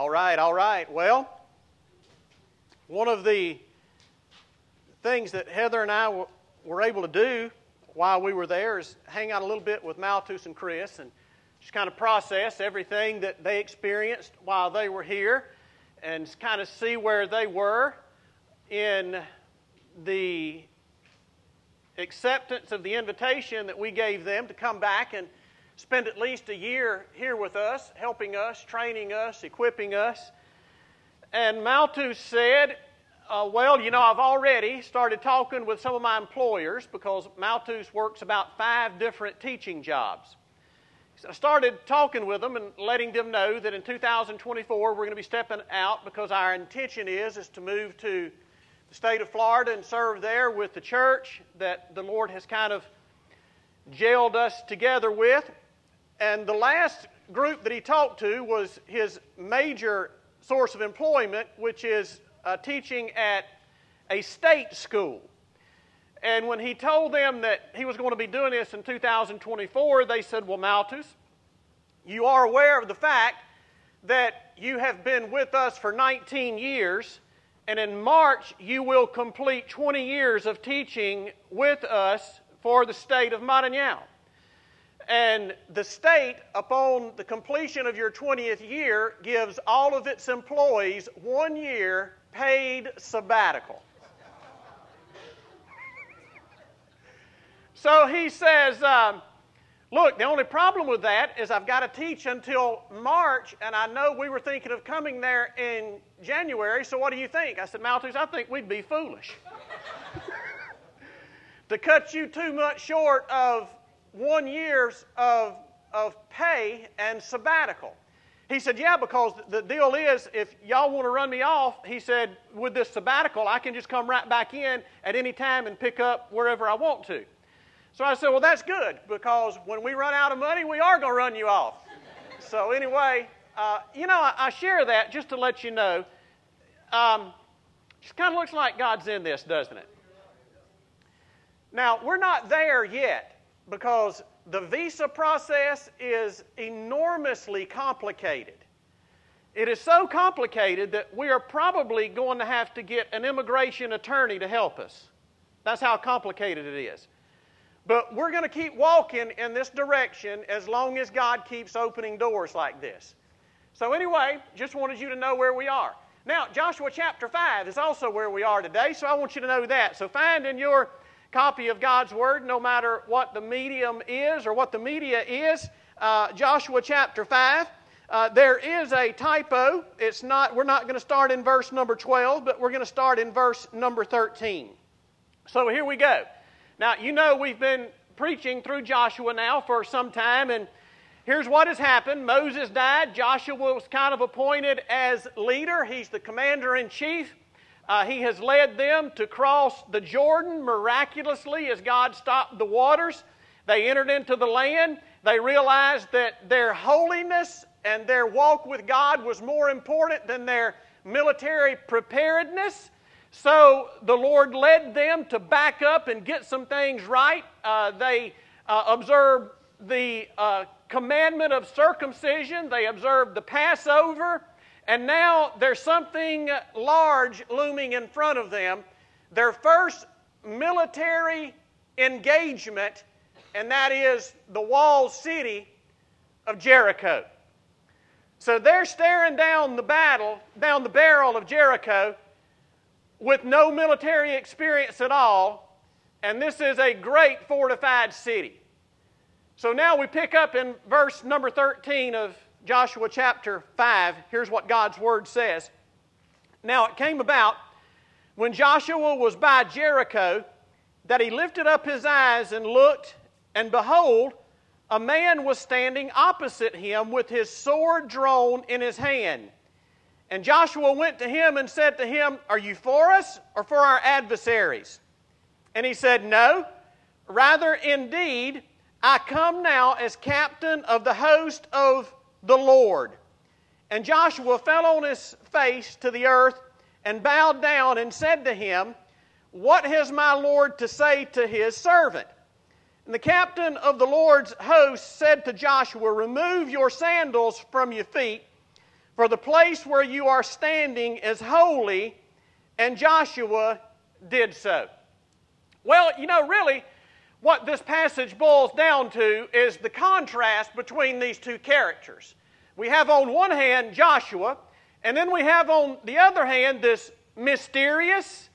All right, all right. Well, one of the things that Heather and I were able to do while we were there is hang out a little bit with Malthus and Chris and just kind of process everything that they experienced while they were here and kind of see where they were in the acceptance of the invitation that we gave them to come back and spend at least a year here with us, helping us, training us, equipping us. And Malthus said, uh, Well, you know, I've already started talking with some of my employers because Malthus works about five different teaching jobs. I started talking with them and letting them know that in 2024 we're going to be stepping out because our intention is is to move to the state of Florida and serve there with the church that the Lord has kind of jailed us together with. And the last group that he talked to was his major source of employment, which is uh, teaching at a state school. And when he told them that he was going to be doing this in 2024, they said, Well, Malthus, you are aware of the fact that you have been with us for 19 years and in March, you will complete 20 years of teaching with us for the state of Maranhão. And the state, upon the completion of your 20th year, gives all of its employees one year paid sabbatical. so he says, um, Look, the only problem with that is I've got to teach until March, and I know we were thinking of coming there in January, so what do you think? I said, Malthus, I think we'd be foolish. to cut you too much short of one year's of, of pay and sabbatical. He said, Yeah, because the deal is if y'all want to run me off, he said, with this sabbatical, I can just come right back in at any time and pick up wherever I want to. So I said, Well, that's good because when we run out of money, we are going to run you off. so, anyway, uh, you know, I, I, share that just to let you know. Um, just kind of looks like God's in this, doesn't it? Now, we're not there yet because the visa process is enormously complicated. It is so complicated that we are probably going to have to get an immigration attorney to help us. That's how complicated it is. But we're going to keep walking in this direction as long as God keeps opening doors like this. So, anyway, just wanted you to know where we are. Now, Joshua chapter 5 is also where we are today, so I want you to know that. So, find in your copy of God's Word, no matter what the medium is or what the media is, uh, Joshua chapter 5. Uh, there is a typo. It's not, we're not going to start in verse number 12, but we're going to start in verse number 13. So here we go. Now, you know we've been preaching through Joshua now for some time, and here's what has happened Moses died. Joshua was kind of appointed as leader, he's the commander in chief. Uh, he has led them to cross the Jordan miraculously as God stopped the waters. They entered into the land. They realized that their holiness and their walk with God was more important than their military preparedness. So the Lord led them to back up and get some things right. Uh, they uh, observed the uh, commandment of circumcision, they observed the Passover, and now there's something large looming in front of them. Their first military engagement, and that is the walled city of Jericho. So they're staring down the battle, down the barrel of Jericho, with no military experience at all, and this is a great fortified city. So now we pick up in verse number 13 of Joshua chapter 5. Here's what God's word says. Now it came about when Joshua was by Jericho that he lifted up his eyes and looked, and behold, a man was standing opposite him with his sword drawn in his hand. And Joshua went to him and said to him, Are you for us or for our adversaries? And he said, No. Rather, indeed, I come now as captain of the host of the Lord. And Joshua fell on his face to the earth and bowed down and said to him, What has my Lord to say to his servant? And the captain of the Lord's host said to Joshua, Remove your sandals from your feet For the place where you are standing is holy, and Joshua did so. Well, you know, really, what this passage boils down to is the contrast between these two characters. We have on one hand Joshua, and then we have on the other hand this mysterious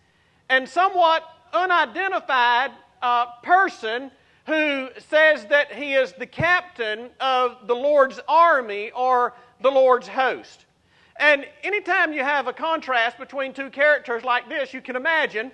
and somewhat unidentified uh, person who says that he is the captain of the Lord's army or the Lord's host. And anytime you have a contrast between two characters like this, you can imagine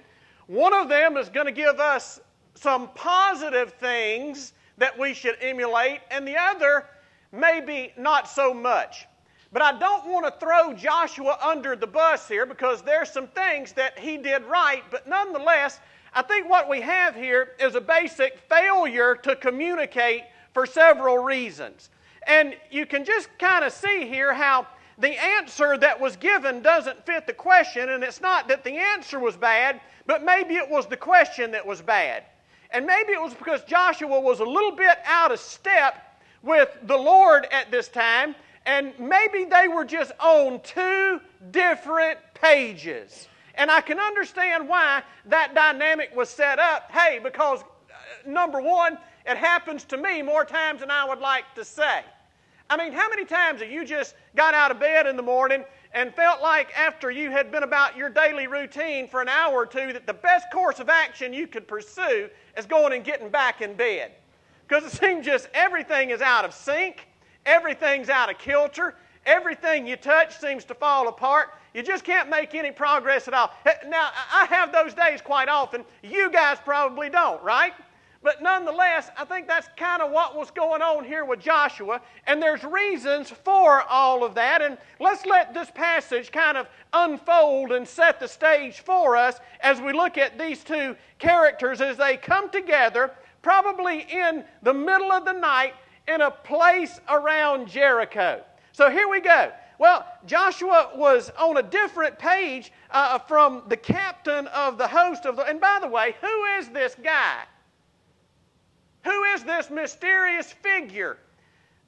one of them is going to give us some positive things that we should emulate, and the other maybe not so much. But I don't want to throw Joshua under the bus here because there's some things that he did right, but nonetheless, I think what we have here is a basic failure to communicate for several reasons. And you can just kind of see here how the answer that was given doesn't fit the question, and it's not that the answer was bad, but maybe it was the question that was bad. And maybe it was because Joshua was a little bit out of step with the Lord at this time, and maybe they were just on two different pages. And I can understand why that dynamic was set up. Hey, because uh, number one, it happens to me more times than I would like to say. I mean, how many times have you just got out of bed in the morning and felt like after you had been about your daily routine for an hour or two that the best course of action you could pursue is going and getting back in bed? Because it seems just everything is out of sync, everything's out of kilter, everything you touch seems to fall apart. You just can't make any progress at all. Now, I have those days quite often. You guys probably don't, right? But nonetheless, I think that's kind of what was going on here with Joshua, and there's reasons for all of that. And let's let this passage kind of unfold and set the stage for us as we look at these two characters as they come together, probably in the middle of the night in a place around Jericho. So here we go. Well, Joshua was on a different page uh, from the captain of the host of the. And by the way, who is this guy? Who is this mysterious figure?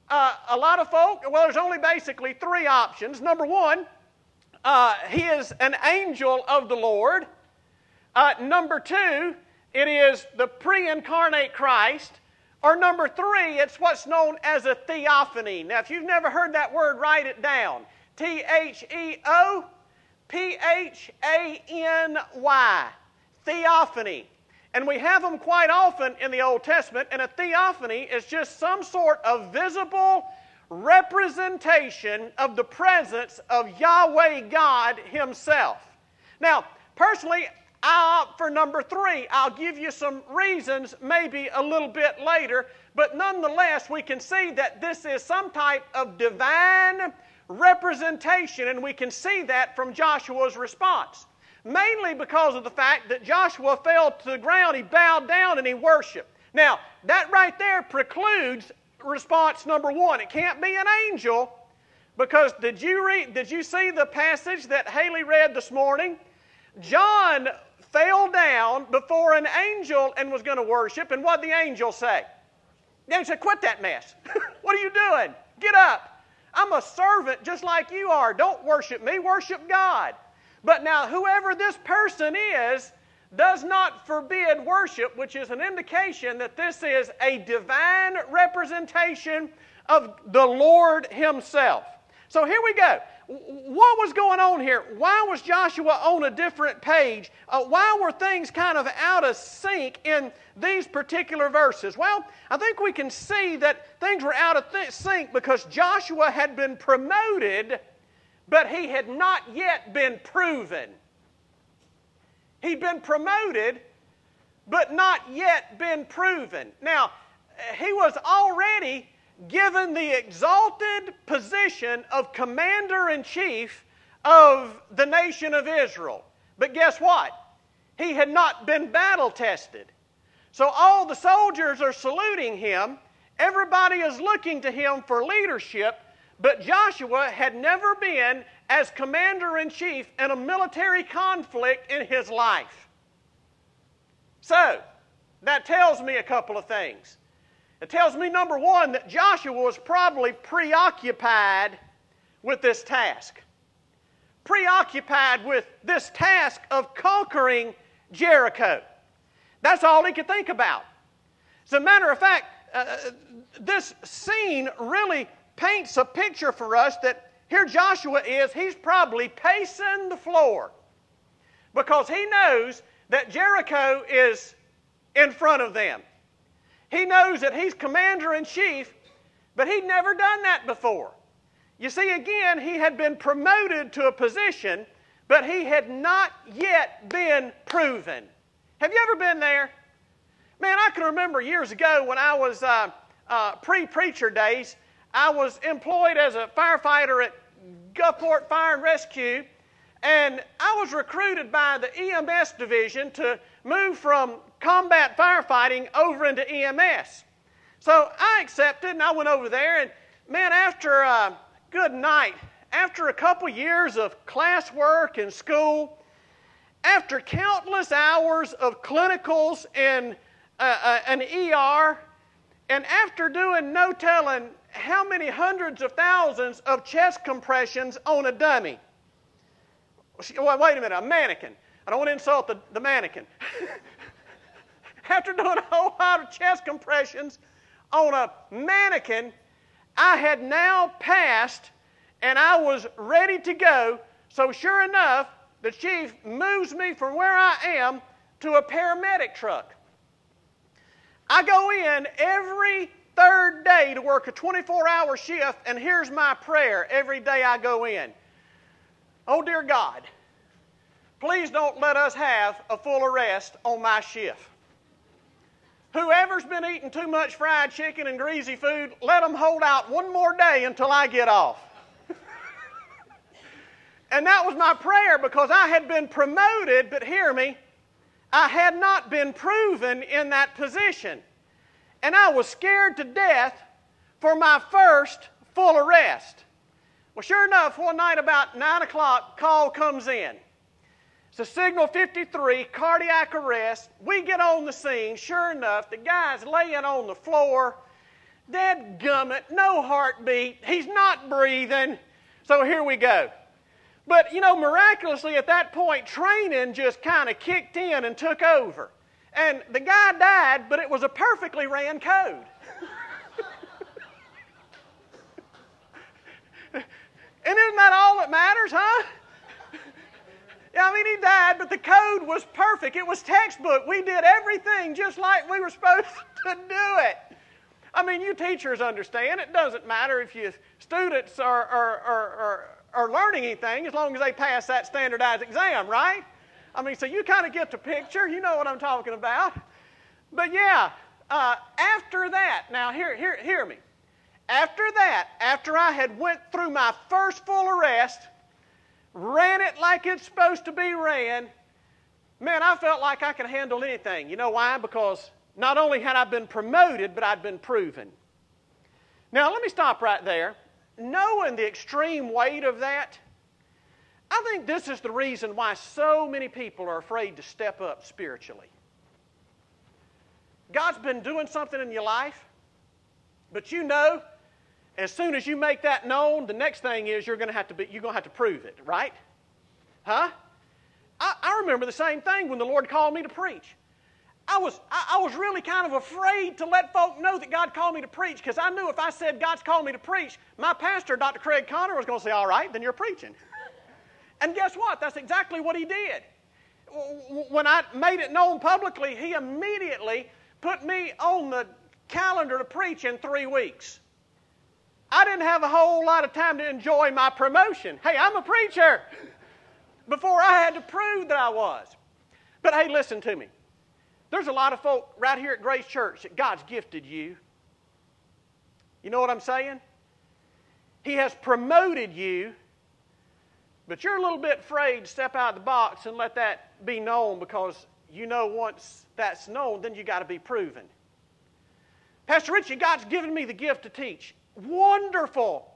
Uh, a lot of folk, well, there's only basically three options. Number one, uh, he is an angel of the Lord. Uh, number two, it is the pre incarnate Christ. Or number three, it's what's known as a theophany. Now, if you've never heard that word, write it down T H E O P H A N Y. Theophany. And we have them quite often in the Old Testament, and a theophany is just some sort of visible representation of the presence of Yahweh God Himself. Now, personally, I opt for number three. I'll give you some reasons maybe a little bit later, but nonetheless, we can see that this is some type of divine representation, and we can see that from Joshua's response. Mainly because of the fact that Joshua fell to the ground, he bowed down and he worshiped. Now, that right there precludes response number one. It can't be an angel because did you read did you see the passage that Haley read this morning? John fell down before an angel and was going to worship, and what the angel say? The angel said, Quit that mess. what are you doing? Get up. I'm a servant just like you are. Don't worship me, worship God. But now, whoever this person is does not forbid worship, which is an indication that this is a divine representation of the Lord Himself. So here we go what was going on here? Why was Joshua on a different page? Uh, why were things kind of out of sync in these particular verses? Well, I think we can see that things were out of th- sync because Joshua had been promoted, but he had not yet been proven. He'd been promoted, but not yet been proven. Now, he was already given the exalted position of commander in chief of the nation of Israel. But guess what? He had not been battle tested. So all the soldiers are saluting him. Everybody is looking to him for leadership. But Joshua had never been as commander in chief in a military conflict in his life. So, that tells me a couple of things. It tells me, number one, that Joshua was probably preoccupied with this task, preoccupied with this task of conquering Jericho. That's all he could think about. As a matter of fact, uh, this scene really paints a picture for us that here Joshua is, he's probably pacing the floor because he knows that Jericho is in front of them. He knows that he's commander in chief, but he'd never done that before. You see, again, he had been promoted to a position, but he had not yet been proven. Have you ever been there? Man, I can remember years ago when I was uh, uh, pre preacher days, I was employed as a firefighter at Gulfport Fire and Rescue, and I was recruited by the EMS division to move from combat firefighting over into EMS. So I accepted and I went over there, and man, after a good night, after a couple years of classwork and school, after countless hours of clinicals in uh, uh, an ER, and after doing no telling how many hundreds of thousands of chest compressions on a dummy. Well, wait a minute, a mannequin. I don't want to insult the, the mannequin. after doing a whole lot of chest compressions on a mannequin, I had now passed and I was ready to go. So, sure enough, the chief moves me from where I am to a paramedic truck. I go in every third day to work a 24 hour shift, and here's my prayer every day I go in. Oh, dear God, please don't let us have a full arrest on my shift. Whoever's been eating too much fried chicken and greasy food, let them hold out one more day until I get off. and that was my prayer because I had been promoted, but hear me, I had not been proven in that position. And I was scared to death for my first full arrest. Well, sure enough, one night about 9 o'clock, call comes in. It's a signal 53, cardiac arrest. We get on the scene. Sure enough, the guy's laying on the floor, dead gummit, no heartbeat. He's not breathing. So here we go. But, you know, miraculously at that point, training just kind of kicked in and took over. And the guy died, but it was a perfectly ran code. and isn't that all that matters, huh? Yeah, I mean, he died, but the code was perfect. It was textbook. We did everything just like we were supposed to do it. I mean, you teachers understand. It doesn't matter if you students are, are, are, are are learning anything as long as they pass that standardized exam, right? I mean, so you kind of get the picture. You know what I'm talking about. But yeah, uh, after that, now hear, hear, hear me. After that, after I had went through my first full arrest, ran it like it's supposed to be ran, man, I felt like I could handle anything. You know why? Because not only had I been promoted, but I'd been proven. Now, let me stop right there knowing the extreme weight of that, I think this is the reason why so many people are afraid to step up spiritually. God's been doing something in your life, but you know, as soon as you make that known, the next thing is you're going to have to be, you're going to have to prove it, right? Huh? I, I remember the same thing when the Lord called me to preach. I was, I, I, was really kind of afraid to let folk know that God called me to preach because I knew if I said God's called me to preach, my pastor, Dr. Craig Connor, was going to say, All right, then you're preaching. And guess what? That's exactly what he did. When I made it known publicly, he immediately put me on the calendar to preach in three weeks. I didn't have a whole lot of time to enjoy my promotion. Hey, I'm a preacher. Before I had to prove that I was. But hey, listen to me. There's a lot of folk right here at Grace Church that God's gifted you. You know what I'm saying? He has promoted you, but you're a little bit afraid to step out of the box and let that be known because you know once that's known, then you got to be proven. Pastor Richie, God's given me the gift to teach. Wonderful.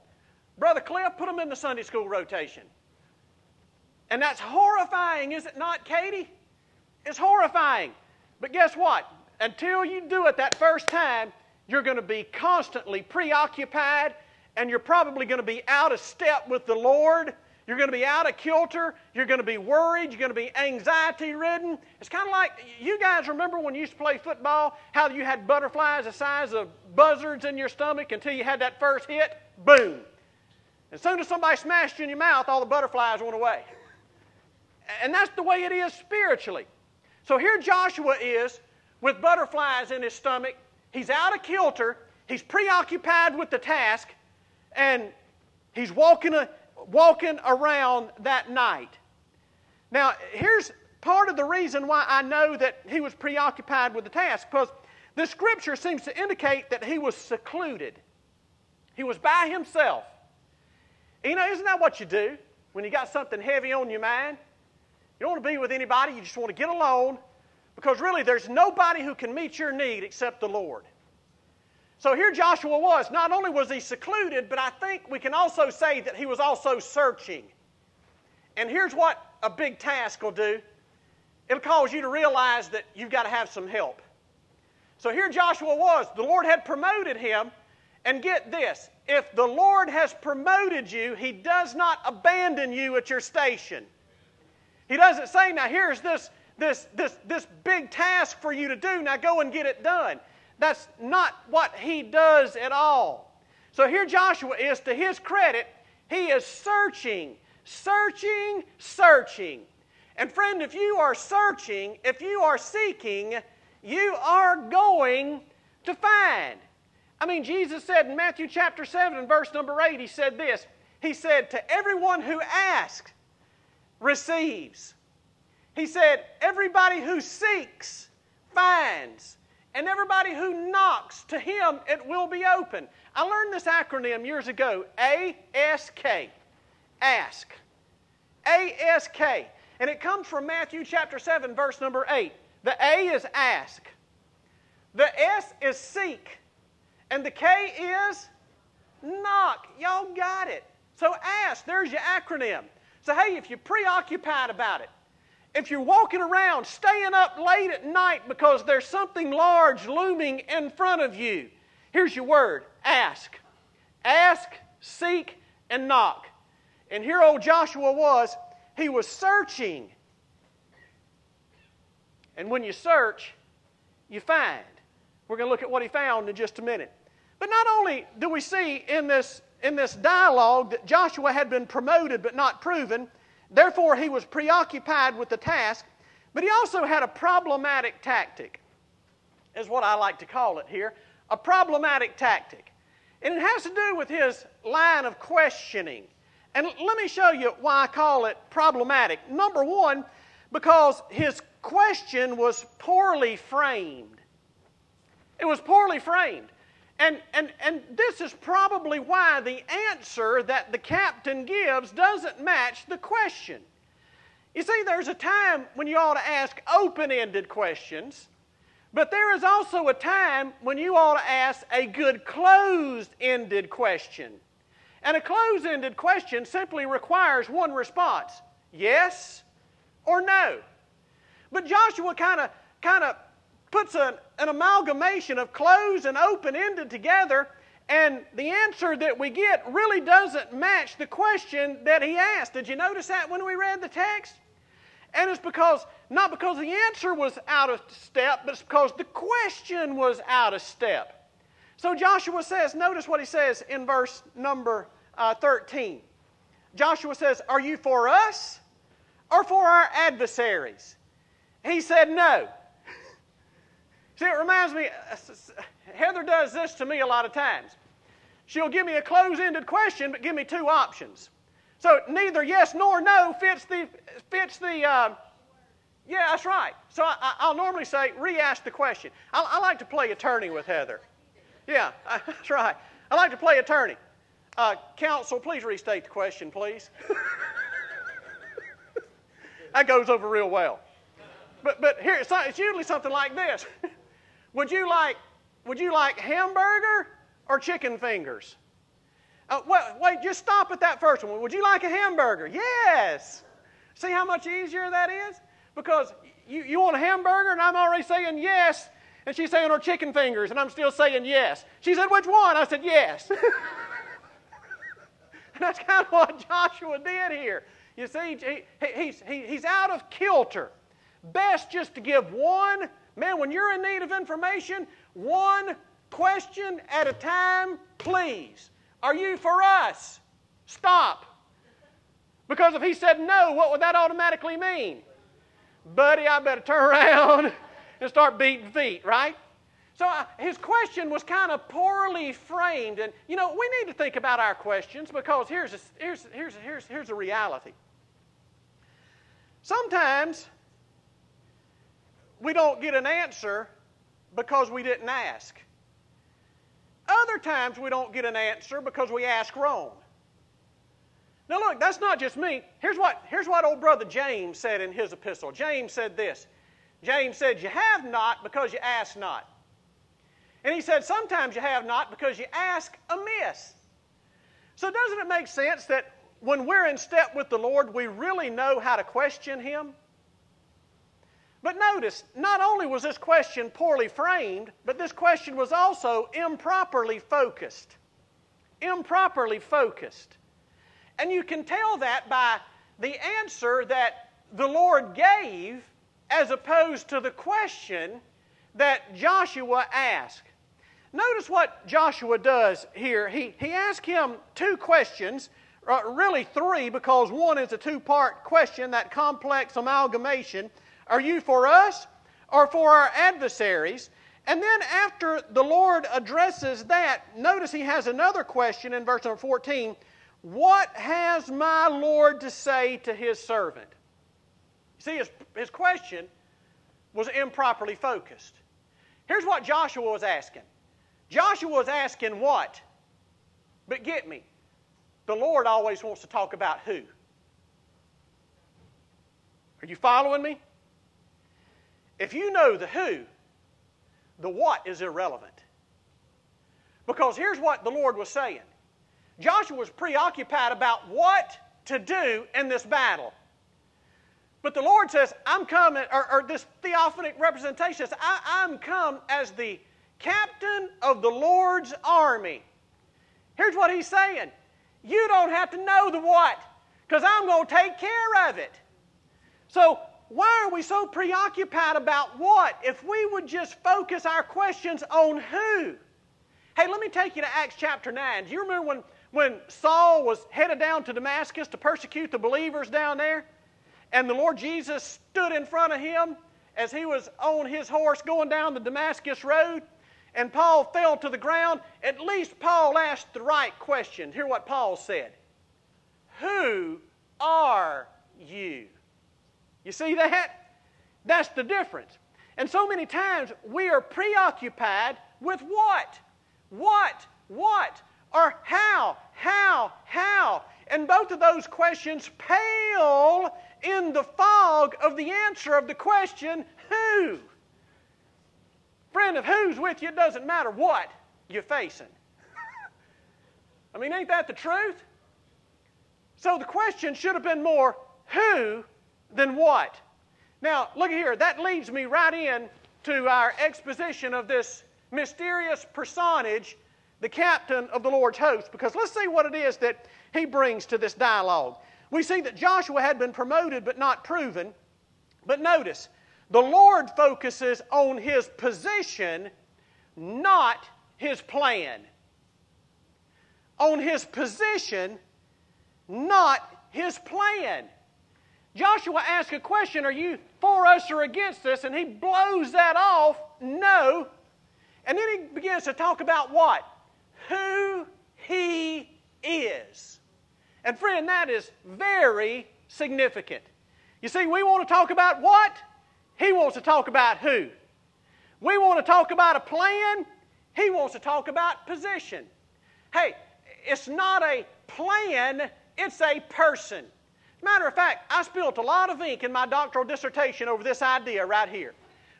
Brother Cliff, put them in the Sunday school rotation. And that's horrifying, is it not, Katie? It's horrifying. But guess what? Until you do it that first time, you're going to be constantly preoccupied and you're probably going to be out of step with the Lord. You're going to be out of kilter. You're going to be worried. You're going to be anxiety ridden. It's kind of like you guys remember when you used to play football, how you had butterflies the size of buzzards in your stomach until you had that first hit? Boom. As soon as somebody smashed you in your mouth, all the butterflies went away. And that's the way it is spiritually. So here Joshua is with butterflies in his stomach. He's out of kilter. He's preoccupied with the task. And he's walking, a, walking around that night. Now, here's part of the reason why I know that he was preoccupied with the task, because the scripture seems to indicate that he was secluded. He was by himself. You know, isn't that what you do when you got something heavy on your mind? You don't want to be with anybody, you just want to get alone because really there's nobody who can meet your need except the Lord. So here Joshua was. Not only was he secluded, but I think we can also say that he was also searching. And here's what a big task will do it'll cause you to realize that you've got to have some help. So here Joshua was. The Lord had promoted him. And get this if the Lord has promoted you, he does not abandon you at your station. He doesn't say, now here's this, this, this, this big task for you to do, now go and get it done. That's not what he does at all. So here Joshua is, to his credit, he is searching, searching, searching. And friend, if you are searching, if you are seeking, you are going to find. I mean, Jesus said in Matthew chapter 7 and verse number 8, he said this. He said, To everyone who asks, receives. He said, Everybody who seeks finds, and everybody who knocks to him it will be open. I learned this acronym years ago ASK. Ask. ASK. And it comes from Matthew chapter 7, verse number 8. The A is ask, the S is seek, and the K is knock. Y'all got it. So ask. There's your acronym. So, hey, if you're preoccupied about it, if you're walking around staying up late at night because there's something large looming in front of you, here's your word ask. Ask, seek, and knock. And here old Joshua was, he was searching. And when you search, you find. We're going to look at what he found in just a minute. But not only do we see in this in this dialogue that Joshua had been promoted but not proven. Therefore, he was preoccupied with the task, but he also had a problematic tactic, is what I like to call it here a problematic tactic. And it has to do with his line of questioning. And let me show you why I call it problematic. Number one, because his question was poorly framed. It was poorly framed. And, and, and this is probably why the answer that the captain gives doesn't match the question. You see, there's a time when you ought to ask open ended questions, but there is also a time when you ought to ask a good closed ended question. And a closed ended question simply requires one response yes or no. But Joshua kind of kind of puts an, an amalgamation of closed and open ended together, and the answer that we get really doesn't match the question that he asked. Did you notice that when we read the text? And it's because, not because the answer was out of step, but it's because the question was out of step. So Joshua says, notice what he says in verse number uh, 13. Joshua says, Are you for us or for our adversaries? He said, No. See, it reminds me, Heather does this to me a lot of times. She'll give me a close ended question, but give me two options. So neither yes nor no fits the, fits the uh, yeah, that's right. So I, will normally say, re ask the question. I, I, like to play attorney with Heather. Yeah, that's right. I like to play attorney. Uh, counsel, please restate the question, please. that goes over real well. But, but here, it's usually something like this. Would you like, would you like hamburger or chicken fingers? Uh, wait, wait, just stop at that first one. Would you like a hamburger? Yes. See how much easier that is? Because you, you want a hamburger, and I'm already saying yes, and she's saying her chicken fingers, and I'm still saying yes. She said, which one? I said, yes. and that's kind of what Joshua did here. You see, he, he's, he, he's out of kilter. Best just to give one, man, when you're in need of information, one question at a time, please. Are you for us? Stop. Because if he said no, what would that automatically mean? Buddy, I better turn around and start beating feet, right? So uh, his question was kind of poorly framed. And, you know, we need to think about our questions because here's a, here's, here's, here's, here's a reality. Sometimes we don't get an answer because we didn't ask. Other times we don't get an answer because we ask wrong. Now, look, that's not just me. Here's what, here's what old brother James said in his epistle. James said this James said, You have not because you ask not. And he said, Sometimes you have not because you ask amiss. So, doesn't it make sense that when we're in step with the Lord, we really know how to question Him? But notice, not only was this question poorly framed, but this question was also improperly focused. Improperly focused. And you can tell that by the answer that the Lord gave as opposed to the question that Joshua asked. Notice what Joshua does here. He, he asks him two questions, uh, really three, because one is a two part question, that complex amalgamation. Are you for us or for our adversaries? And then after the Lord addresses that, notice he has another question in verse number 14 What has my Lord to say to his servant? See, his, his question was improperly focused. Here's what Joshua was asking Joshua was asking what? But get me, the Lord always wants to talk about who. Are you following me? If you know the who, the what is irrelevant. Because here's what the Lord was saying Joshua was preoccupied about what to do in this battle. But the Lord says, I'm coming, or, or this theophanic representation says, I, am come as the captain of the Lord's army. Here's what he's saying You don't have to know the what, because I'm going to take care of it. So, why are we so preoccupied about what if we would just focus our questions on who? Hey, let me take you to Acts chapter 9. Do you remember when, when Saul was headed down to Damascus to persecute the believers down there? And the Lord Jesus stood in front of him as he was on his horse going down the Damascus road and Paul fell to the ground, at least Paul asked the right question. Hear what Paul said Who are you? You see that? That's the difference. And so many times we are preoccupied with what? What? What? Or how? How? How? And both of those questions pale in the fog of the answer of the question, who? Friend, if who's with you, it doesn't matter what you're facing. I mean, ain't that the truth? So the question should have been more who than what. Now, look here, that leads me right in to our exposition of this mysterious personage, the captain of the Lord's host, because let's see what it is that he brings to this dialogue. We see that Joshua had been promoted but not proven. But notice, the Lord focuses on his position, not his plan. On his position, not his plan. Joshua asks a question Are you for us or against us? And he blows that off. No. And then he begins to talk about what? Who he is. And friend, that is very significant. You see, we want to talk about what? He wants to talk about who. We want to talk about a plan. He wants to talk about position. Hey, it's not a plan, it's a person. Matter of fact, I spilt a lot of ink in my doctoral dissertation over this idea right here.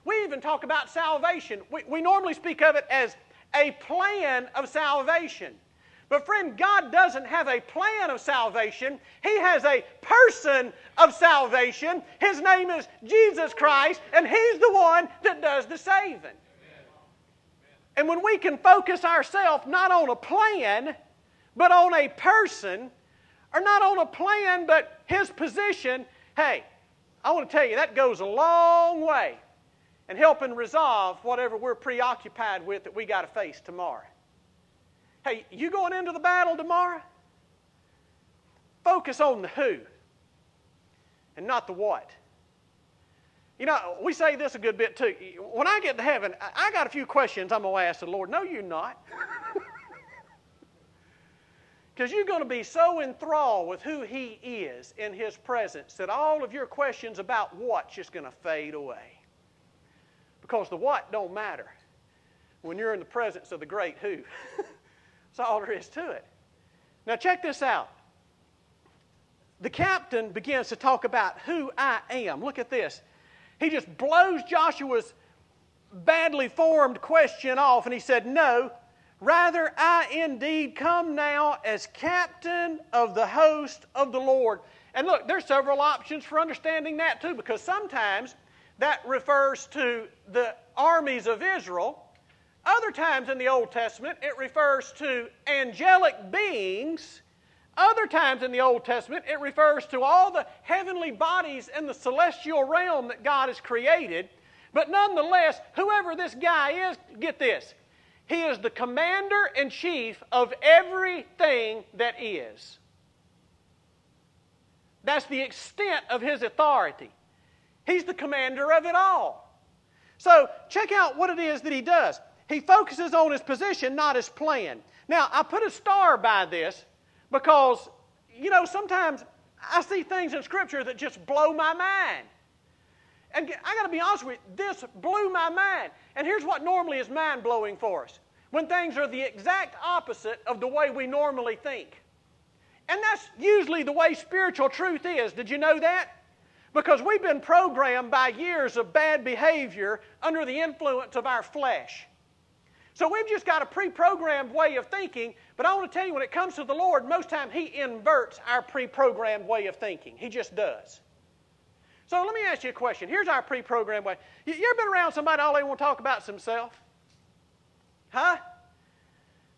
We even talk about salvation. We, we normally speak of it as a plan of salvation. But, friend, God doesn't have a plan of salvation. He has a person of salvation. His name is Jesus Christ, and He's the one that does the saving. And when we can focus ourselves not on a plan, but on a person, or not on a plan, but his position, hey, I want to tell you, that goes a long way in helping resolve whatever we're preoccupied with that we got to face tomorrow. Hey, you going into the battle tomorrow? Focus on the who and not the what. You know, we say this a good bit too. When I get to heaven, I got a few questions I'm going to ask the Lord. No, you're not. Because you're going to be so enthralled with who He is in His presence that all of your questions about what's just going to fade away. Because the what don't matter when you're in the presence of the great who. That's all there is to it. Now, check this out. The captain begins to talk about who I am. Look at this. He just blows Joshua's badly formed question off, and he said, No, rather, I indeed come now as captain of the host of the Lord. And look, there's several options for understanding that too, because sometimes that refers to the armies of Israel. Other times in the Old Testament, it refers to angelic beings. Other times in the Old Testament, it refers to all the heavenly bodies in the celestial realm that God has created. But nonetheless, whoever this guy is, get this. He is the commander in chief of everything that is. That's the extent of his authority. He's the commander of it all. So, check out what it is that he does. He focuses on his position, not his plan. Now, I put a star by this because, you know, sometimes I see things in Scripture that just blow my mind. And I got to be honest with you, this blew my mind. And here's what normally is mind blowing for us when things are the exact opposite of the way we normally think. And that's usually the way spiritual truth is. Did you know that? Because we've been programmed by years of bad behavior under the influence of our flesh. So we've just got a pre programmed way of thinking, but I want to tell you, when it comes to the Lord, most time He inverts our pre programmed way of thinking. He just does. So let me ask you a question. Here's our pre programmed way. You, you ever been around somebody all they want to talk about is themselves? Huh?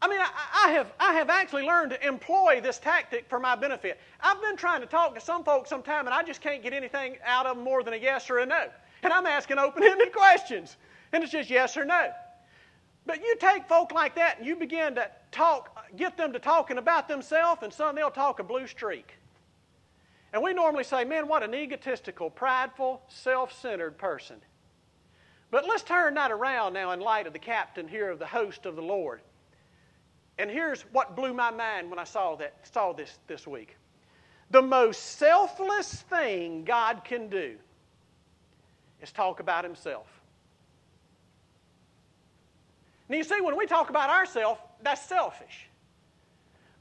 I mean, I, I, have, I have actually learned to employ this tactic for my benefit. I've been trying to talk to some folks sometime, and I just can't get anything out of them more than a yes or a no. And I'm asking open ended questions, and it's just yes or no. But you take folk like that and you begin to talk, get them to talking about themselves, and son, they'll talk a blue streak. And we normally say, man, what an egotistical, prideful, self centered person. But let's turn that around now in light of the captain here of the host of the Lord. And here's what blew my mind when I saw that saw this this week. The most selfless thing God can do is talk about himself. Now you see, when we talk about ourselves, that's selfish.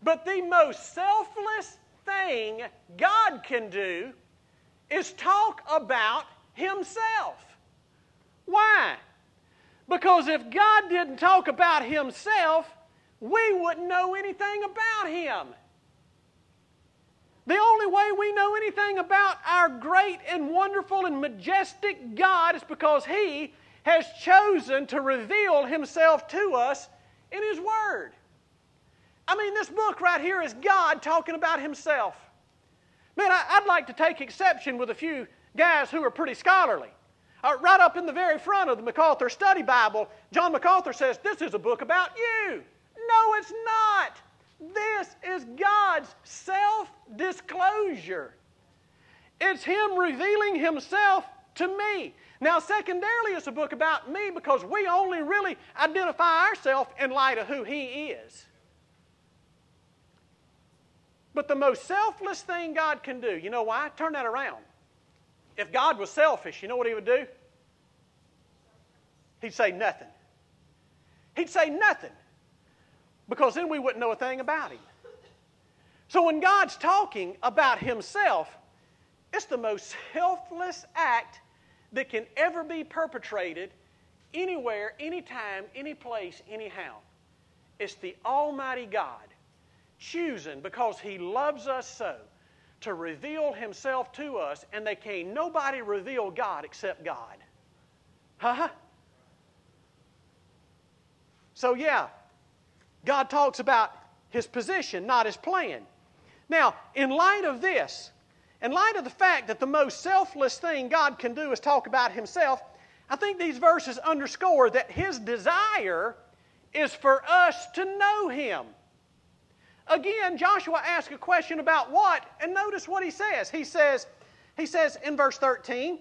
But the most selfless thing God can do is talk about himself. Why? Because if God didn't talk about himself, we wouldn't know anything about him. The only way we know anything about our great and wonderful and majestic God is because He has chosen to reveal Himself to us in His Word. I mean, this book right here is God talking about Himself. Man, I, would like to take exception with a few guys who are pretty scholarly. Uh, right up in the very front of the MacArthur Study Bible, John MacArthur says, This is a book about you. No, it's not. This is God's self disclosure. It's Him revealing Himself to me. Now, secondarily, it's a book about me because we only really identify ourselves in light of who He is. But the most selfless thing God can do, you know why? Turn that around. If God was selfish, you know what He would do? He'd say nothing. He'd say nothing because then we wouldn't know a thing about him. So when God's talking about himself, it's the most selfless act that can ever be perpetrated anywhere, anytime, any place, anyhow. It's the Almighty God choosing because He loves us so to reveal Himself to us, and they can't nobody reveal God except God. Huh? So, yeah, God talks about his position, not his plan. Now, in light of this, in light of the fact that the most selfless thing God can do is talk about Himself, I think these verses underscore that His desire is for us to know Him. Again, Joshua asks a question about what, and notice what he says. He says, he says in verse 13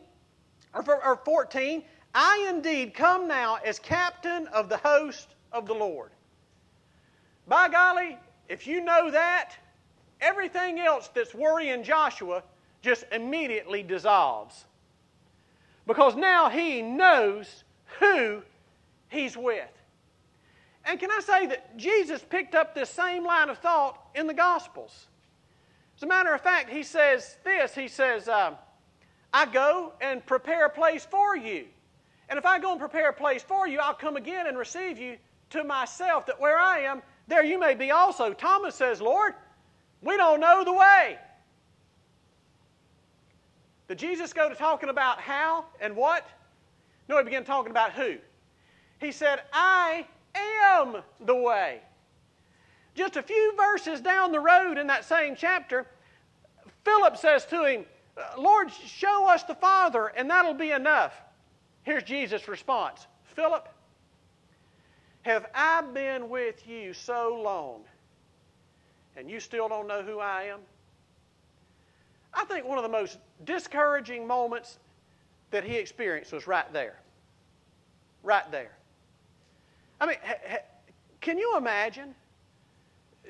or, or 14, I indeed come now as captain of the host of the Lord. By golly, if you know that, everything else that's worrying Joshua just immediately dissolves. Because now he knows who he's with. And can I say that Jesus picked up this same line of thought in the Gospels? As a matter of fact, he says this He says, uh, I go and prepare a place for you. And if I go and prepare a place for you, I'll come again and receive you to myself, that where I am, there you may be also. Thomas says, Lord, we don't know the way. Did Jesus go to talking about how and what? No, he began talking about who. He said, I am the way. Just a few verses down the road in that same chapter, Philip says to him, Lord, show us the Father, and that'll be enough. Here's Jesus' response Philip, have I been with you so long, and you still don't know who I am? I think one of the most discouraging moments that he experienced was right there. Right there. I mean, can you imagine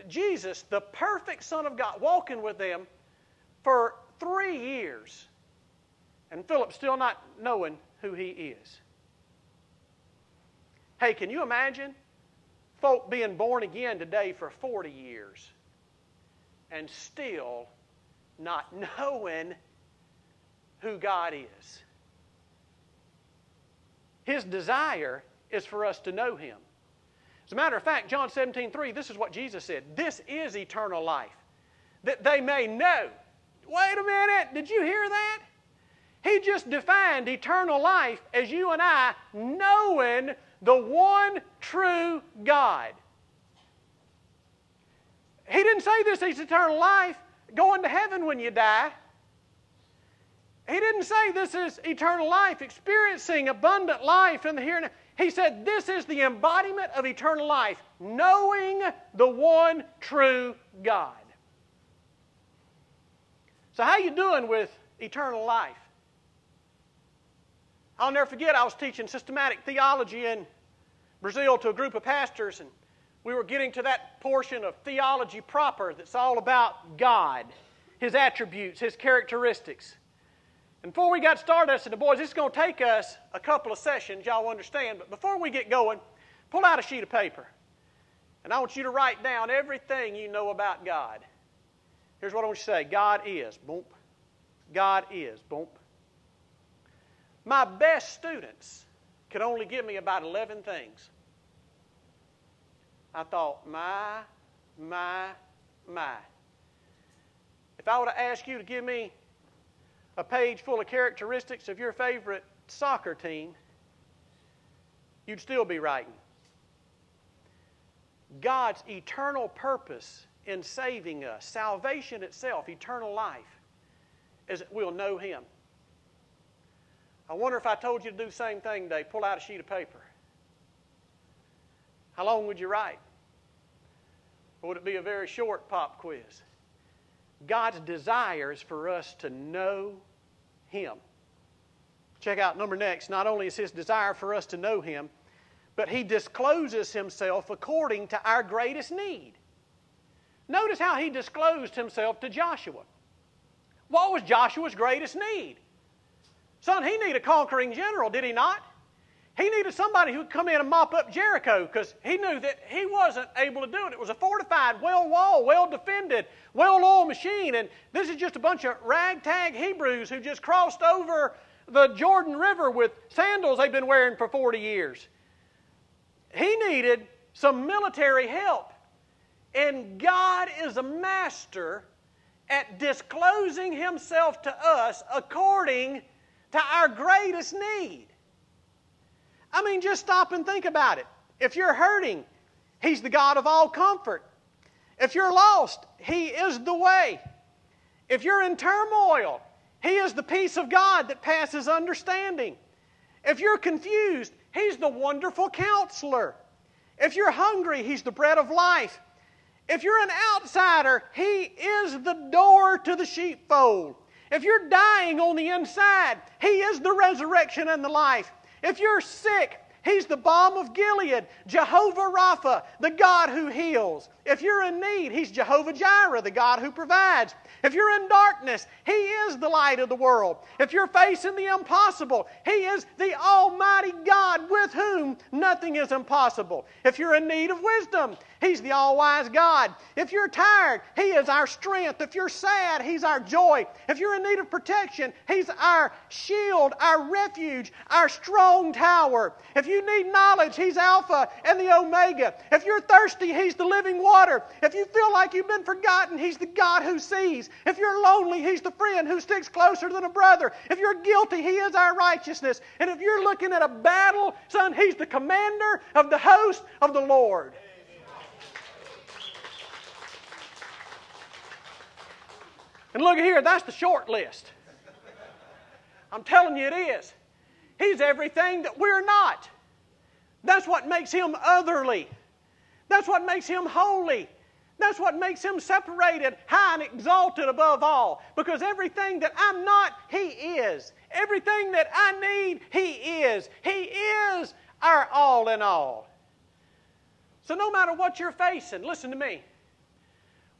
Jesus, the perfect Son of God, walking with them for three years, and Philip still not knowing who he is? Hey, can you imagine folk being born again today for 40 years and still not knowing who God is? His desire is for us to know Him. As a matter of fact, John 17, 3, this is what Jesus said. This is eternal life, that they may know. Wait a minute, did you hear that? He just defined eternal life as you and I knowing the one true God. He didn't say this is eternal life, going to heaven when you die. He didn't say this is eternal life, experiencing abundant life in the here and now. He said this is the embodiment of eternal life, knowing the one true God. So how you doing with eternal life? I'll never forget I was teaching systematic theology in Brazil to a group of pastors and we were getting to that portion of theology proper that's all about God, His attributes, His characteristics. And before we got started, I said, the boys, this is going to take us a couple of sessions, y'all understand. But before we get going, pull out a sheet of paper. And I want you to write down everything you know about God. Here's what I want you to say God is, boom. God is, boom. My best students could only give me about 11 things. I thought, my, my, my. If I were to ask you to give me a page full of characteristics of your favorite soccer team, you'd still be writing. God's eternal purpose in saving us, salvation itself, eternal life, is that we'll know Him. I wonder if I told you to do the same thing today, pull out a sheet of paper. How long would you write? Or would it be a very short pop quiz? God's desire is for us to know him. Check out number next. Not only is His desire for us to know Him, but He discloses Himself according to our greatest need. Notice how He disclosed Himself to Joshua. What was Joshua's greatest need? Son, he needed a conquering general, did he not? He needed somebody who would come in and mop up Jericho because he knew that he wasn't able to do it. It was a fortified, well walled, well defended, well oiled machine. And this is just a bunch of ragtag Hebrews who just crossed over the Jordan River with sandals they've been wearing for 40 years. He needed some military help. And God is a master at disclosing himself to us according to our greatest need. I mean, just stop and think about it. If you're hurting, He's the God of all comfort. If you're lost, He is the way. If you're in turmoil, He is the peace of God that passes understanding. If you're confused, He's the wonderful counselor. If you're hungry, He's the bread of life. If you're an outsider, He is the door to the sheepfold. If you're dying on the inside, He is the resurrection and the life. If you're sick, He's the balm of Gilead, Jehovah Rapha, the God who heals. If you're in need, He's Jehovah Jireh, the God who provides. If you're in darkness, He is the light of the world. If you're facing the impossible, He is the Almighty God with whom nothing is impossible. If you're in need of wisdom, He's the all wise God. If you're tired, He is our strength. If you're sad, He's our joy. If you're in need of protection, He's our shield, our refuge, our strong tower. If you need knowledge, He's Alpha and the Omega. If you're thirsty, He's the living water. If you feel like you've been forgotten, He's the God who sees. If you're lonely, He's the friend who sticks closer than a brother. If you're guilty, He is our righteousness. And if you're looking at a battle, son, He's the commander of the host of the Lord. And look here, that's the short list. I'm telling you it is. He's everything that we're not. That's what makes him otherly. That's what makes him holy. That's what makes him separated, high and exalted above all. Because everything that I'm not, he is. Everything that I need, he is. He is our all in all. So no matter what you're facing, listen to me.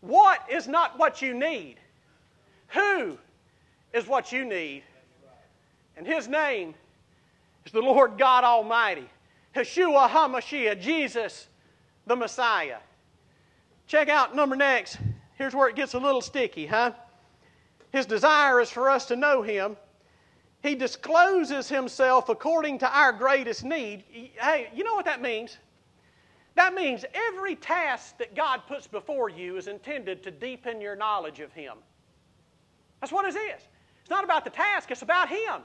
What is not what you need? Who is what you need? And his name is the Lord God Almighty. Yeshua HaMashiach, Jesus the Messiah. Check out number next. Here's where it gets a little sticky, huh? His desire is for us to know him. He discloses himself according to our greatest need. Hey, you know what that means? That means every task that God puts before you is intended to deepen your knowledge of him. That's what it is. It's not about the task, it's about Him.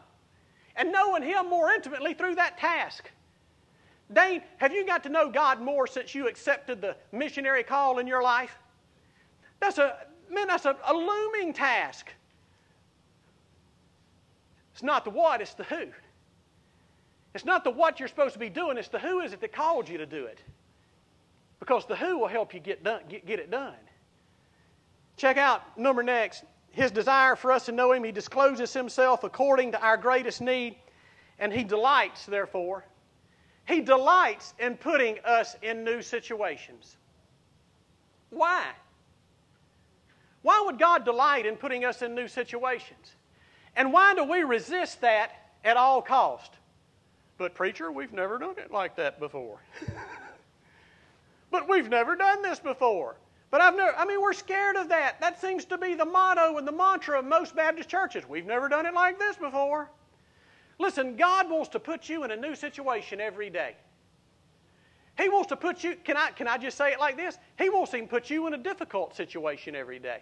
And knowing Him more intimately through that task. Dane, have you got to know God more since you accepted the missionary call in your life? That's a man, that's a, a looming task. It's not the what, it's the who. It's not the what you're supposed to be doing, it's the who is it that called you to do it. Because the who will help you get, done, get, get it done. Check out number next his desire for us to know him. He discloses himself according to our greatest need, and he delights, therefore, he delights in putting us in new situations. Why? Why would God delight in putting us in new situations? And why do we resist that at all cost? But preacher, we've never done it like that before. but we've never done this before. But I've never, I mean, we're scared of that. That seems to be the motto and the mantra of most Baptist churches. We've never done it like this before. Listen, God wants to put you in a new situation every day. He wants to put you, can I, can I just say it like this? He wants to put you in a difficult situation every day.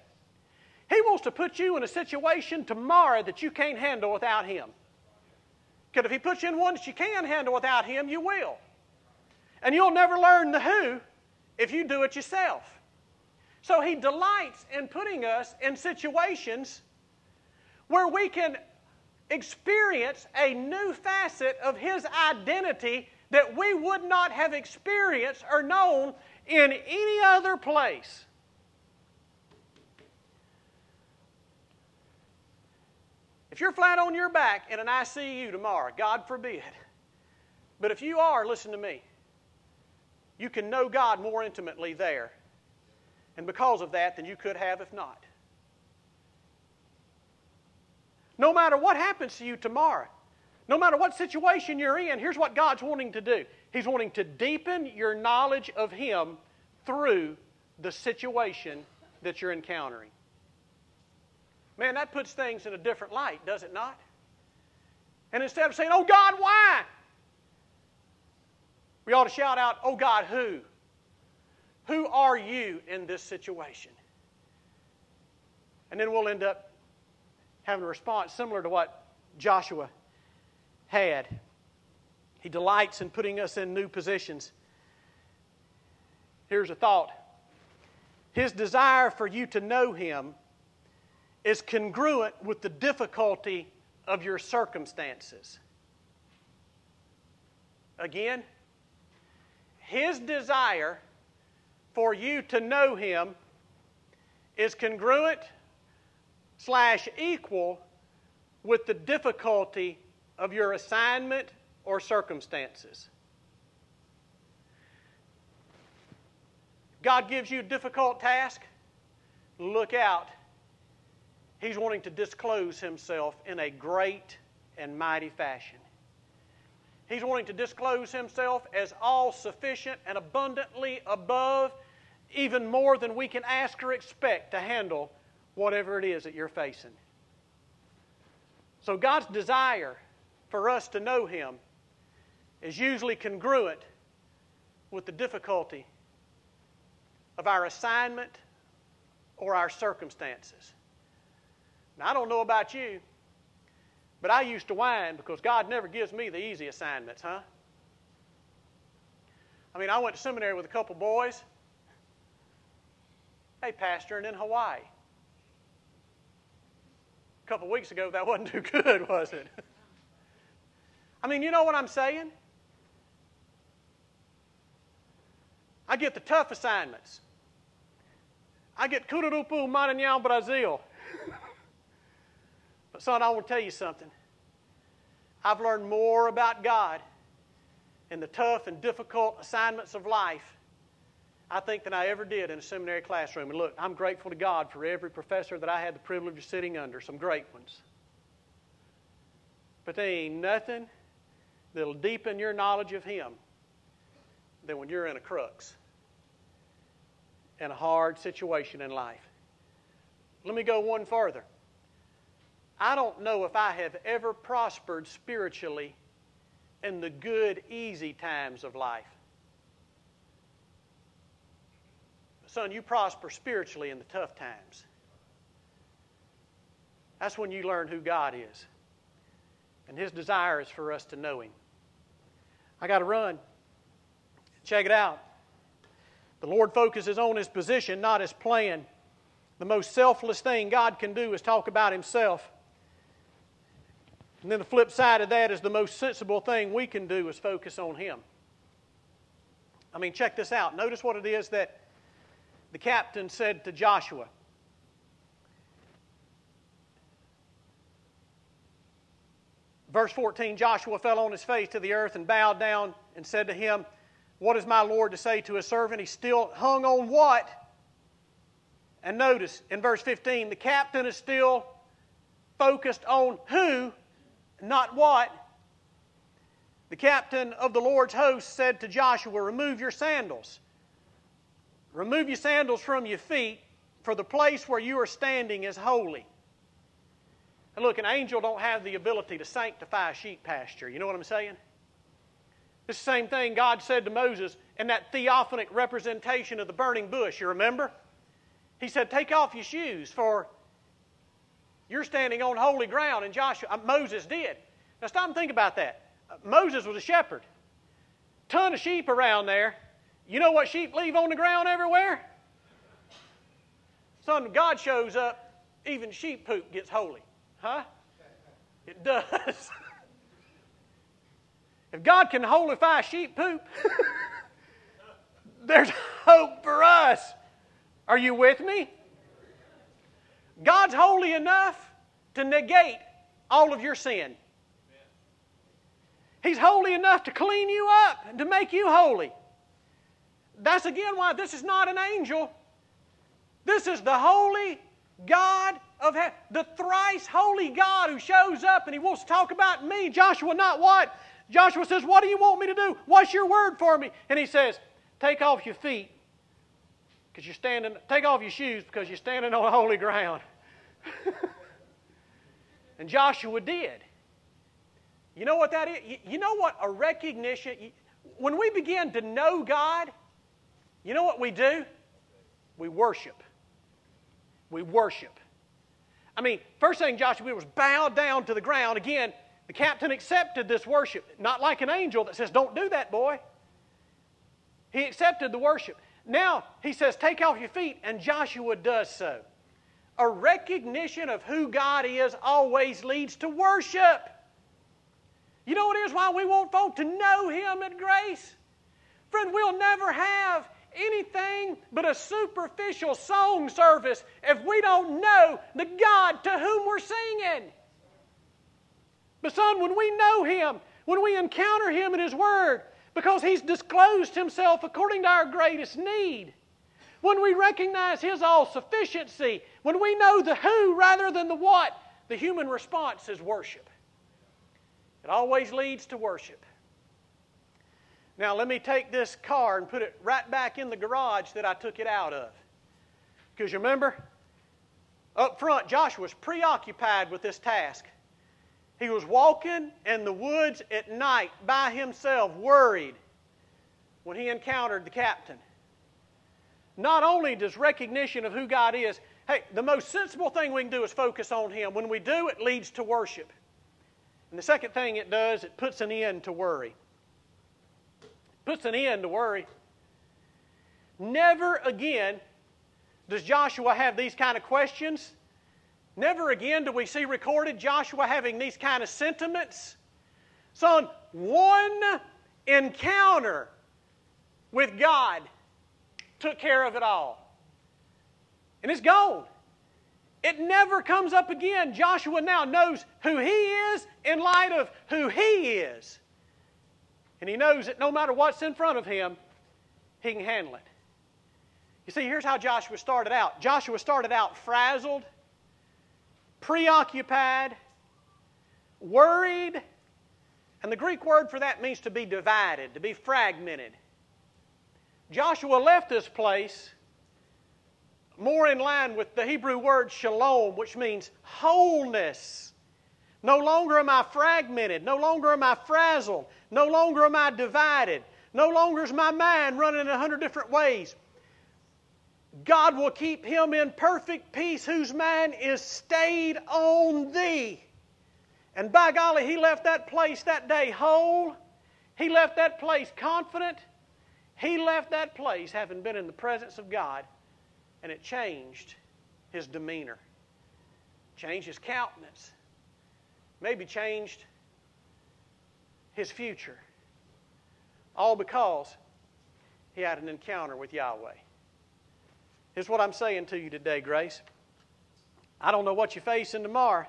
He wants to put you in a situation tomorrow that you can't handle without Him. Because if He puts you in one that you can handle without Him, you will. And you'll never learn the who if you do it yourself. So he delights in putting us in situations where we can experience a new facet of his identity that we would not have experienced or known in any other place. If you're flat on your back in an ICU tomorrow, God forbid, but if you are, listen to me, you can know God more intimately there and because of that than you could have if not. No matter what happens to you tomorrow, no matter what situation you're in, here's what God's wanting to do He's wanting to deepen your knowledge of Him through the situation that you're encountering. Man, that puts things in a different light, does it not? And instead of saying, Oh God, why? We ought to shout out, Oh God, who? Who are you in this situation? And then we'll end up having a response similar to what Joshua had. He delights in putting us in new positions. Here's a thought His desire for you to know Him is congruent with the difficulty of your circumstances. Again, His desire for you to know Him is congruent slash equal with the difficulty of your assignment or circumstances. God gives you a difficult task, look out. He's wanting to disclose himself in a great and mighty fashion. He's wanting to disclose himself as all sufficient and abundantly above, even more than we can ask or expect to handle whatever it is that you're facing. So, God's desire for us to know Him is usually congruent with the difficulty of our assignment or our circumstances. Now, I don't know about you, but I used to whine because God never gives me the easy assignments, huh? I mean, I went to seminary with a couple boys. Hey, pastor, and in Hawaii. A couple weeks ago, that wasn't too good, was it? I mean, you know what I'm saying? I get the tough assignments. I get Cururupu, Maranhão, Brazil. but, son, I will tell you something. I've learned more about God in the tough and difficult assignments of life, I think, than I ever did in a seminary classroom. And look, I'm grateful to God for every professor that I had the privilege of sitting under, some great ones. But there ain't nothing that'll deepen your knowledge of Him than when you're in a crux and a hard situation in life. Let me go one further. I don't know if I have ever prospered spiritually in the good, easy times of life. Son, you prosper spiritually in the tough times. That's when you learn who God is. And His desire is for us to know Him. I got to run. Check it out. The Lord focuses on His position, not His plan. The most selfless thing God can do is talk about Himself. And then the flip side of that is the most sensible thing we can do is focus on Him. I mean, check this out. Notice what it is that the captain said to Joshua. Verse 14 Joshua fell on his face to the earth and bowed down and said to him, What is my Lord to say to his servant? He still hung on what? And notice in verse 15, the captain is still focused on who, not what. The captain of the Lord's host said to Joshua, Remove your sandals. Remove your sandals from your feet, for the place where you are standing is holy. And look, an angel don't have the ability to sanctify sheep pasture. You know what I'm saying? It's the same thing God said to Moses in that theophanic representation of the burning bush. You remember? He said, Take off your shoes, for you're standing on holy ground. And Joshua, uh, Moses did. Now stop and think about that. Uh, Moses was a shepherd. Ton of sheep around there. You know what sheep leave on the ground everywhere? Son, God shows up, even sheep poop gets holy. Huh? It does. if God can holify sheep poop, there's hope for us. Are you with me? God's holy enough to negate all of your sin. He's holy enough to clean you up and to make you holy. That's again why this is not an angel. This is the holy God of heaven, the thrice holy God who shows up and he wants to talk about me. Joshua, not what? Joshua says, What do you want me to do? What's your word for me? And he says, Take off your feet because you're standing, take off your shoes because you're standing on holy ground. and Joshua did. You know what that is? You know what a recognition, when we begin to know God, you know what we do? We worship. We worship. I mean, first thing Joshua did was bow down to the ground. Again, the captain accepted this worship, not like an angel that says, Don't do that, boy. He accepted the worship. Now he says, Take off your feet, and Joshua does so. A recognition of who God is always leads to worship. You know what it is why we want folk to know Him at grace? Friend, we'll never have anything but a superficial song service if we don't know the God to whom we're singing. But, son, when we know Him, when we encounter Him in His Word, because He's disclosed Himself according to our greatest need, when we recognize His all sufficiency, when we know the who rather than the what, the human response is worship. It always leads to worship. Now, let me take this car and put it right back in the garage that I took it out of. Because you remember, up front, Joshua was preoccupied with this task. He was walking in the woods at night by himself, worried, when he encountered the captain. Not only does recognition of who God is, hey, the most sensible thing we can do is focus on Him. When we do, it leads to worship. And the second thing it does, it puts an end to worry. Puts an end to worry. Never again does Joshua have these kind of questions. Never again do we see recorded Joshua having these kind of sentiments. Son, one encounter with God took care of it all. And it's gone. It never comes up again. Joshua now knows who he is in light of who he is. And he knows that no matter what's in front of him, he can handle it. You see, here's how Joshua started out Joshua started out frazzled, preoccupied, worried, and the Greek word for that means to be divided, to be fragmented. Joshua left this place more in line with the Hebrew word shalom, which means wholeness. No longer am I fragmented. No longer am I frazzled. No longer am I divided. No longer is my mind running a hundred different ways. God will keep him in perfect peace whose mind is stayed on thee. And by golly, he left that place that day whole. He left that place confident. He left that place having been in the presence of God, and it changed his demeanor, changed his countenance, maybe changed his future. All because he had an encounter with Yahweh. Here's what I'm saying to you today, Grace. I don't know what you're facing tomorrow,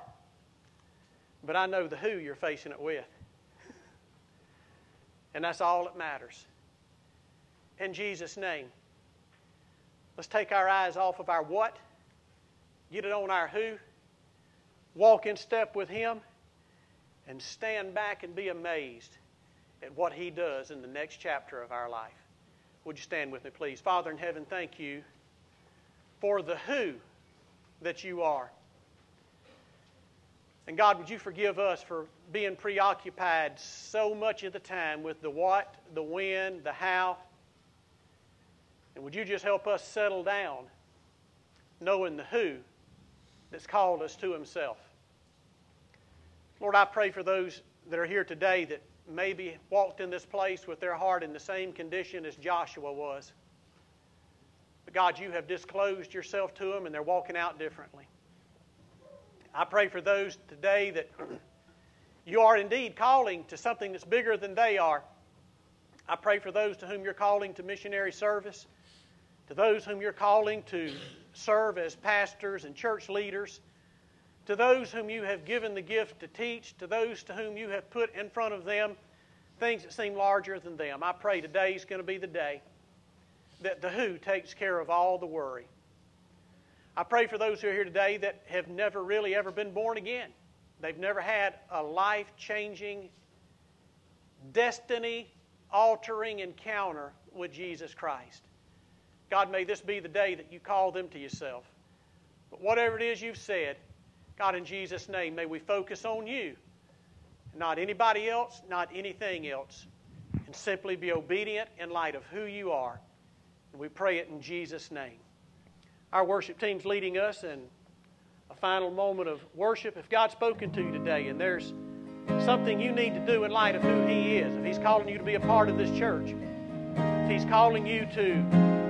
but I know the who you're facing it with. And that's all that matters in Jesus' name. Let's take our eyes off of our what, get it on our who, walk in step with Him, and stand back and be amazed at what He does in the next chapter of our life. Would you stand with me, please? Father in heaven, thank you for the who that you are. And God, would you forgive us for being preoccupied so much of the time with the what, the when, the how, and would you just help us settle down knowing the who that's called us to Himself? Lord, I pray for those that are here today that maybe walked in this place with their heart in the same condition as Joshua was. But God, you have disclosed yourself to them and they're walking out differently. I pray for those today that you are indeed calling to something that's bigger than they are. I pray for those to whom you're calling to missionary service to those whom you're calling to serve as pastors and church leaders, to those whom you have given the gift to teach, to those to whom you have put in front of them things that seem larger than them. I pray today is going to be the day that the who takes care of all the worry. I pray for those who are here today that have never really ever been born again. They've never had a life changing, destiny altering encounter with Jesus Christ. God, may this be the day that you call them to yourself. But whatever it is you've said, God, in Jesus' name, may we focus on you, not anybody else, not anything else, and simply be obedient in light of who you are. And we pray it in Jesus' name. Our worship team's leading us in a final moment of worship. If God's spoken to you today and there's something you need to do in light of who He is, if He's calling you to be a part of this church, if He's calling you to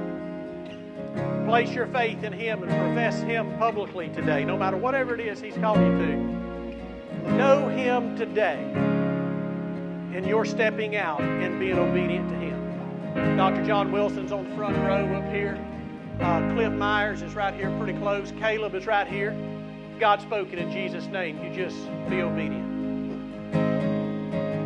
place your faith in Him and profess Him publicly today, no matter whatever it is He's called you to. Know Him today, and you're stepping out and being obedient to Him. Dr. John Wilson's on the front row up here. Uh, Cliff Myers is right here pretty close. Caleb is right here. If God's spoken in Jesus' name, you just be obedient.